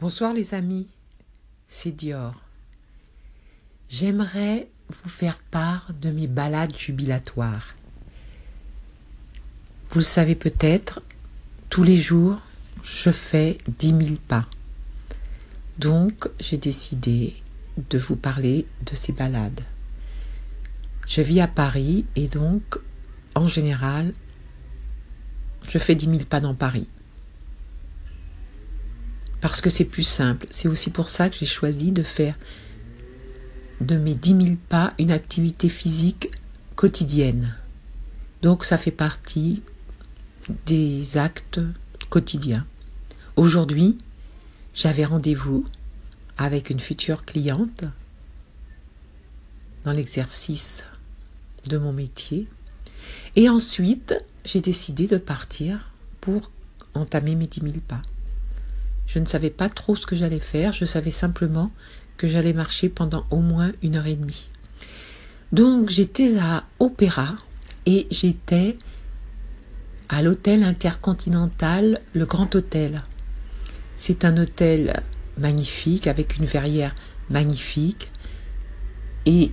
Bonsoir les amis, c'est Dior. J'aimerais vous faire part de mes balades jubilatoires. Vous le savez peut-être, tous les jours, je fais dix mille pas. Donc, j'ai décidé de vous parler de ces balades. Je vis à Paris et donc, en général, je fais dix mille pas dans Paris parce que c'est plus simple. C'est aussi pour ça que j'ai choisi de faire de mes 10 000 pas une activité physique quotidienne. Donc ça fait partie des actes quotidiens. Aujourd'hui, j'avais rendez-vous avec une future cliente dans l'exercice de mon métier. Et ensuite, j'ai décidé de partir pour entamer mes 10 000 pas. Je ne savais pas trop ce que j'allais faire, je savais simplement que j'allais marcher pendant au moins une heure et demie. Donc j'étais à Opéra et j'étais à l'hôtel intercontinental, le Grand Hôtel. C'est un hôtel magnifique avec une verrière magnifique et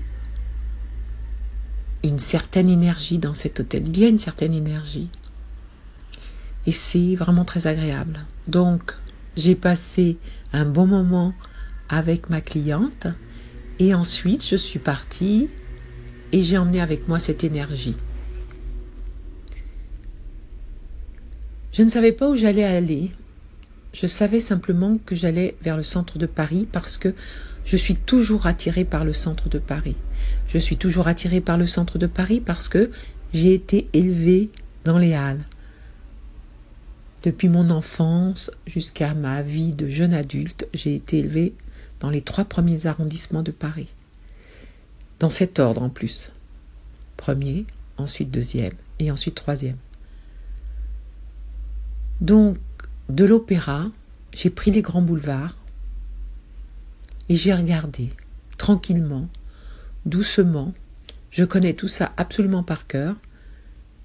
une certaine énergie dans cet hôtel. Il y a une certaine énergie. Et c'est vraiment très agréable. Donc, j'ai passé un bon moment avec ma cliente et ensuite je suis partie et j'ai emmené avec moi cette énergie. Je ne savais pas où j'allais aller. Je savais simplement que j'allais vers le centre de Paris parce que je suis toujours attirée par le centre de Paris. Je suis toujours attirée par le centre de Paris parce que j'ai été élevée dans les Halles. Depuis mon enfance jusqu'à ma vie de jeune adulte, j'ai été élevée dans les trois premiers arrondissements de Paris. Dans cet ordre en plus. Premier, ensuite deuxième et ensuite troisième. Donc, de l'opéra, j'ai pris les grands boulevards et j'ai regardé tranquillement, doucement. Je connais tout ça absolument par cœur,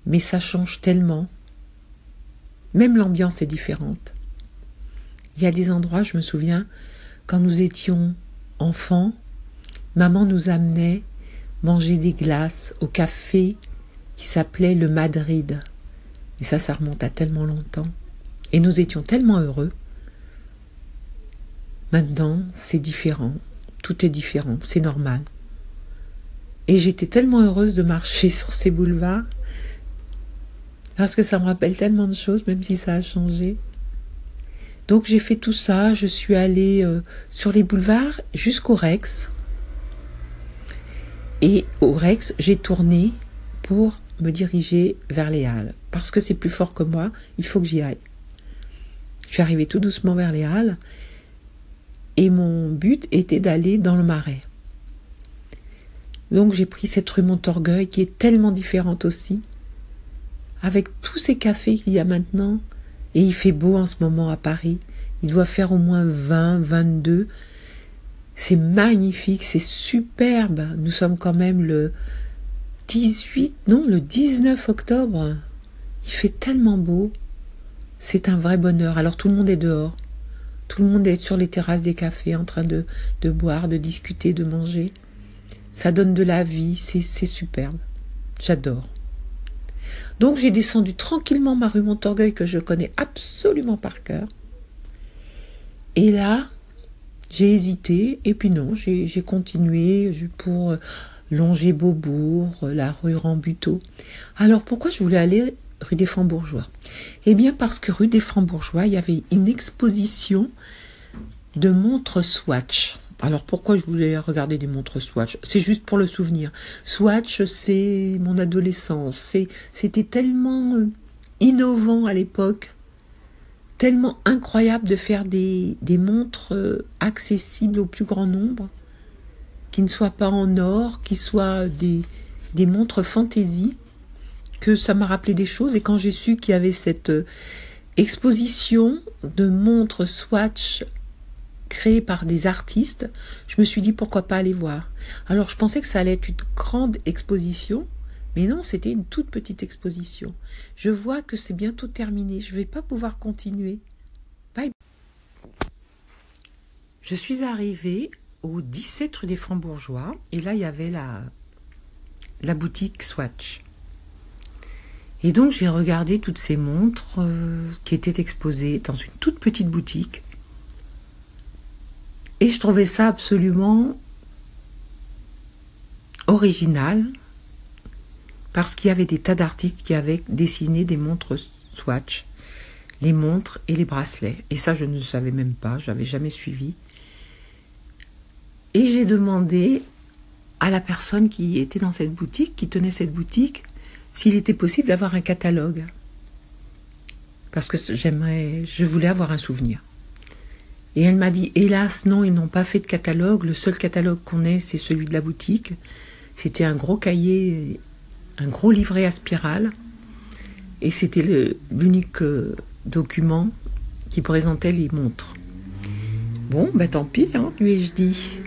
mais ça change tellement même l'ambiance est différente. Il y a des endroits, je me souviens, quand nous étions enfants, maman nous amenait manger des glaces au café qui s'appelait le Madrid. Et ça, ça remonte à tellement longtemps. Et nous étions tellement heureux. Maintenant, c'est différent. Tout est différent. C'est normal. Et j'étais tellement heureuse de marcher sur ces boulevards parce que ça me rappelle tellement de choses, même si ça a changé. Donc j'ai fait tout ça, je suis allée euh, sur les boulevards jusqu'au Rex. Et au Rex, j'ai tourné pour me diriger vers les Halles. Parce que c'est plus fort que moi, il faut que j'y aille. Je suis arrivée tout doucement vers les Halles. Et mon but était d'aller dans le marais. Donc j'ai pris cette rue Montorgueil qui est tellement différente aussi avec tous ces cafés qu'il y a maintenant, et il fait beau en ce moment à Paris, il doit faire au moins 20, 22. C'est magnifique, c'est superbe. Nous sommes quand même le 18, non, le 19 octobre. Il fait tellement beau. C'est un vrai bonheur. Alors tout le monde est dehors. Tout le monde est sur les terrasses des cafés en train de, de boire, de discuter, de manger. Ça donne de la vie, c'est superbe. J'adore. Donc j'ai descendu tranquillement ma rue Montorgueil que je connais absolument par cœur. Et là, j'ai hésité et puis non, j'ai continué pour longer Beaubourg, la rue Rambuteau. Alors pourquoi je voulais aller rue des Francs-Bourgeois? Eh bien parce que rue des Francs-Bourgeois, il y avait une exposition de montres Swatch. Alors pourquoi je voulais regarder des montres Swatch? C'est juste pour le souvenir. Swatch, c'est mon adolescence. C'était tellement euh, innovant à l'époque, tellement incroyable de faire des, des montres euh, accessibles au plus grand nombre, qui ne soient pas en or, qui soient des, des montres fantaisie, que ça m'a rappelé des choses. Et quand j'ai su qu'il y avait cette euh, exposition de montres Swatch créé par des artistes, je me suis dit pourquoi pas aller voir. Alors je pensais que ça allait être une grande exposition, mais non, c'était une toute petite exposition. Je vois que c'est bientôt terminé, je ne vais pas pouvoir continuer. Bye. Je suis arrivée au 17 rue des Francs-Bourgeois et là il y avait la, la boutique Swatch. Et donc j'ai regardé toutes ces montres euh, qui étaient exposées dans une toute petite boutique. Et je trouvais ça absolument original parce qu'il y avait des tas d'artistes qui avaient dessiné des montres Swatch, les montres et les bracelets. Et ça, je ne savais même pas, je n'avais jamais suivi. Et j'ai demandé à la personne qui était dans cette boutique, qui tenait cette boutique, s'il était possible d'avoir un catalogue. Parce que j'aimerais, je voulais avoir un souvenir. Et elle m'a dit, hélas, non, ils n'ont pas fait de catalogue. Le seul catalogue qu'on ait, c'est celui de la boutique. C'était un gros cahier, un gros livret à spirale. Et c'était l'unique euh, document qui présentait les montres. Bon, ben tant pis, hein, lui ai-je dit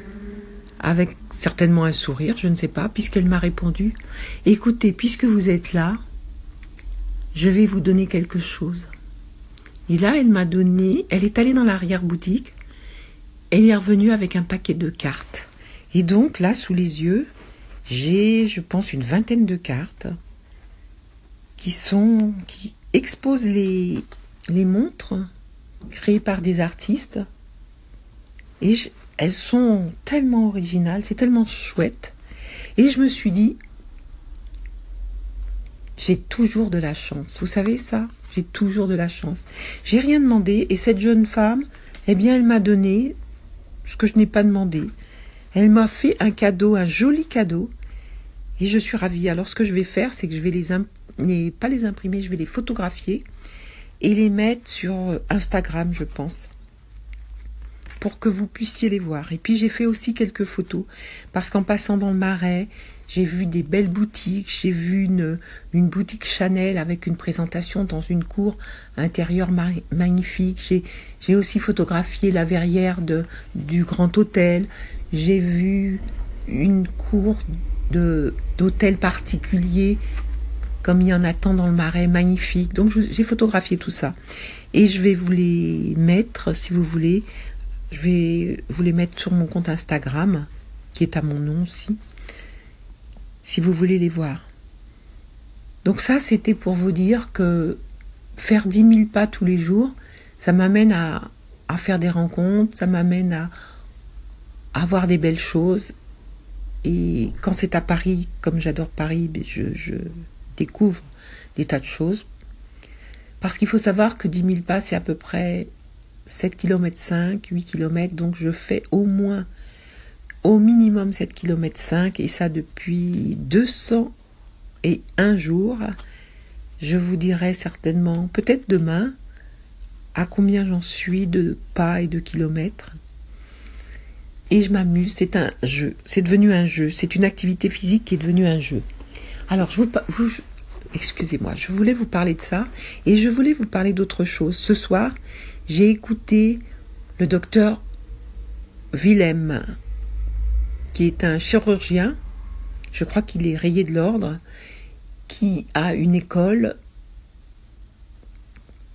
avec certainement un sourire, je ne sais pas, puisqu'elle m'a répondu Écoutez, puisque vous êtes là, je vais vous donner quelque chose. Et là, elle m'a donné, elle est allée dans l'arrière-boutique, elle est revenue avec un paquet de cartes. Et donc, là, sous les yeux, j'ai, je pense, une vingtaine de cartes qui sont, qui exposent les, montres créées par des artistes. Et elles sont tellement originales, c'est tellement chouette. Et je me suis dit, j'ai toujours de la chance. Vous savez ça? Toujours de la chance. J'ai rien demandé et cette jeune femme, eh bien, elle m'a donné ce que je n'ai pas demandé. Elle m'a fait un cadeau, un joli cadeau. Et je suis ravie. Alors, ce que je vais faire, c'est que je vais les, pas les imprimer, je vais les photographier et les mettre sur Instagram, je pense pour que vous puissiez les voir. Et puis j'ai fait aussi quelques photos parce qu'en passant dans le marais, j'ai vu des belles boutiques, j'ai vu une, une boutique Chanel avec une présentation dans une cour intérieure magnifique. J'ai aussi photographié la verrière de, du Grand Hôtel. J'ai vu une cour d'hôtel particulier comme il y en a tant dans le marais, magnifique. Donc j'ai photographié tout ça. Et je vais vous les mettre, si vous voulez, je vais vous les mettre sur mon compte Instagram, qui est à mon nom aussi, si vous voulez les voir. Donc ça, c'était pour vous dire que faire 10 000 pas tous les jours, ça m'amène à, faire des rencontres, ça m'amène à, à, voir des belles choses. Et quand c'est à Paris, comme j'adore Paris, ben, je, découvre des tas de choses. Parce qu'il faut savoir que 10 000 pas, c'est à peu près 7 km 5, 8 km, donc je fais au moins, au minimum 7 km 5, et ça depuis 200 et un jour. Je vous dirai certainement, peut-être demain, à combien j'en suis de pas et de kilomètres. Et je m'amuse, c'est un jeu, c'est devenu un jeu, c'est une activité physique qui est devenue un jeu. Alors, je vous, vous excusez-moi, je voulais vous parler de ça et je voulais vous parler d'autre chose. Ce soir, j'ai écouté le docteur Willem, qui est un chirurgien, je crois qu'il est rayé de l'ordre, qui a une école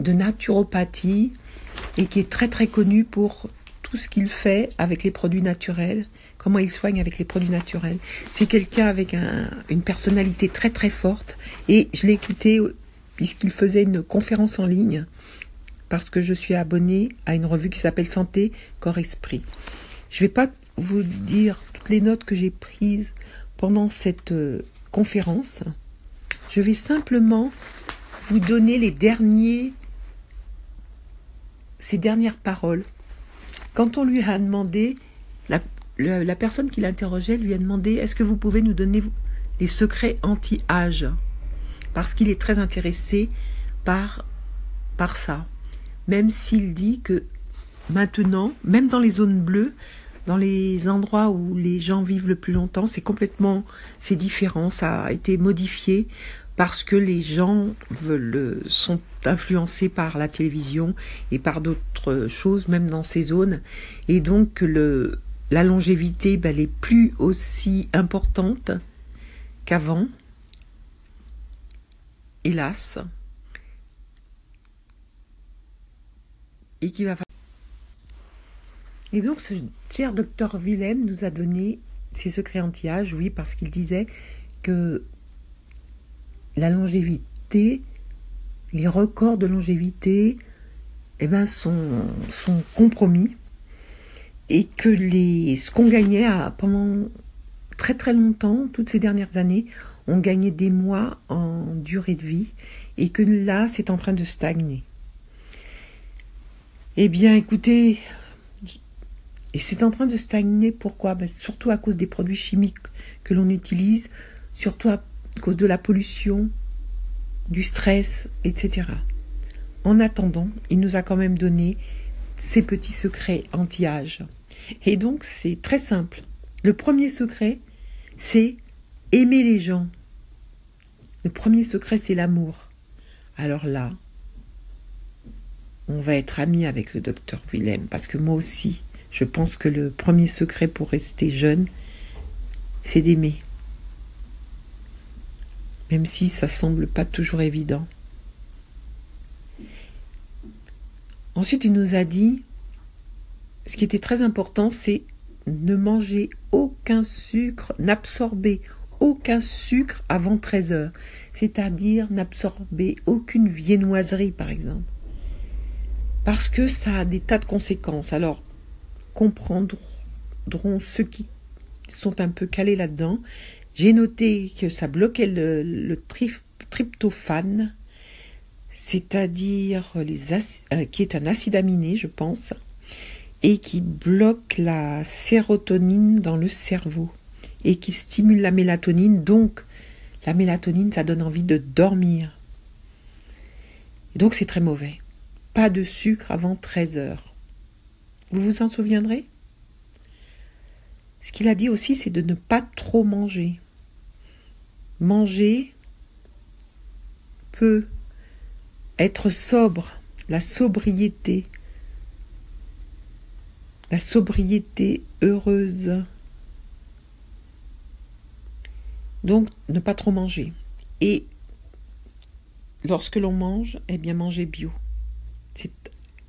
de naturopathie et qui est très très connu pour tout ce qu'il fait avec les produits naturels, comment il soigne avec les produits naturels. C'est quelqu'un avec une personnalité très très forte et je l'ai écouté puisqu'il faisait une conférence en ligne parce que je suis abonnée à une revue qui s'appelle Santé, Corps, Esprit. Je ne vais pas vous dire les notes que j'ai prises pendant cette euh, conférence. Je vais simplement vous donner les derniers, ces dernières paroles. Quand on lui a demandé, la, la personne qui l'interrogeait lui a demandé Est-ce que vous pouvez nous donner les secrets anti-âge? Parce qu'il est très intéressé par, par ça même s'il dit que maintenant, même dans les zones bleues, dans les endroits où les gens vivent le plus longtemps, c'est complètement, c'est différent, ça a été modifié parce que les gens veulent, sont influencés par la télévision et par d'autres choses, même dans ces zones. Et donc, le, la longévité, ben, elle est plus aussi importante qu'avant, hélas. et va Et donc, ce cher docteur Willem nous a donné ses secrets anti-âge, oui, parce qu'il disait que la longévité, les records de longévité, eh ben, sont, compromis et que les, ce qu'on gagnait pendant très très longtemps, toutes ces dernières années, on gagnait des mois en durée de vie et que là, c'est en train de stagner. Eh bien, écoutez, et c'est en train de stagner. Pourquoi? Ben, Surtout à cause des produits chimiques que l'on utilise, surtout à cause de la pollution, du stress, etc. En attendant, il nous a quand même donné ces petits secrets anti-âge. Et donc, c'est très simple. Le premier secret, c'est aimer les gens. Le premier secret, c'est l'amour. Alors là, on va être amis avec le docteur Willem, parce que moi aussi, je pense que le premier secret pour rester jeune, c'est d'aimer. Même si ça semble pas toujours évident. Ensuite, il nous a dit, ce qui était très important, c'est ne manger aucun sucre, n'absorber aucun sucre avant 13 heures. C'est-à-dire n'absorber aucune viennoiserie, par exemple. Parce que ça a des tas de conséquences. Alors, comprendront ceux qui sont un peu calés là-dedans. J'ai noté que ça bloquait le, tryptophane, c'est-à-dire euh, qui est un acide aminé, je pense, et qui bloque la sérotonine dans le cerveau et qui stimule la mélatonine. Donc, la mélatonine, ça donne envie de dormir. Donc, c'est très mauvais. Pas de sucre avant 13 heures. Vous vous en souviendrez? Ce qu'il a dit aussi, c'est de ne pas trop manger. Manger peut être sobre, la sobriété, la sobriété heureuse. Donc, ne pas trop manger. Et lorsque l'on mange, eh bien, manger bio. C'est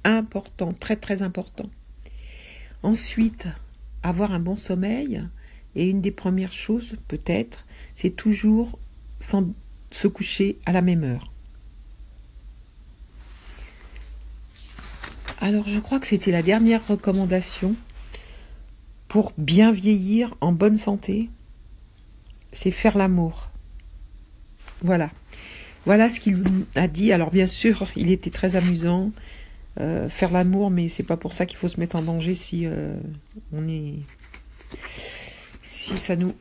important, très très important. Ensuite, avoir un bon sommeil. Et une des premières choses, peut-être, c'est toujours sans se coucher à la même heure. Alors je crois que c'était la dernière recommandation pour bien vieillir en bonne santé. C'est faire l'amour. Voilà. Voilà ce qu'il a dit. Alors bien sûr, il était très amusant. Euh, faire l'amour, mais c'est pas pour ça qu'il faut se mettre en danger si euh, on est. Si ça nous.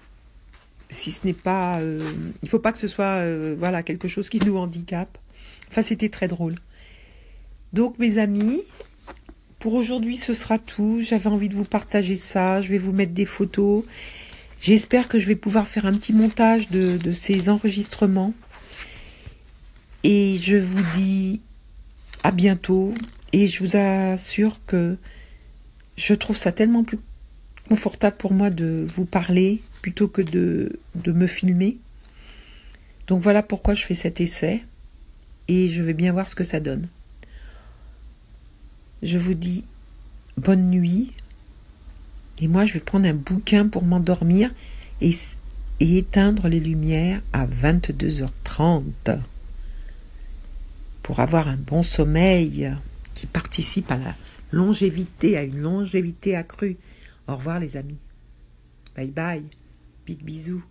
Si ce n'est pas. Euh, il faut pas que ce soit voilà, quelque chose qui nous handicape. Enfin, c'était très drôle. Donc, mes amis, pour aujourd'hui, ce sera tout. J'avais envie de vous partager ça. Je vais vous mettre des photos. J'espère que je vais pouvoir faire un petit montage de, de ces enregistrements. Et je vous dis à bientôt. Et je vous assure que je trouve ça tellement plus confortable pour moi de vous parler plutôt que de, me filmer. Donc voilà pourquoi je fais cet essai. Et je vais bien voir ce que ça donne. Je vous dis bonne nuit. Et moi, je vais prendre un bouquin pour m'endormir et, et, éteindre les lumières à 22h30 pour avoir un bon sommeil qui participe à la longévité, à une longévité accrue. Au revoir les amis. Bye bye. Big bisous.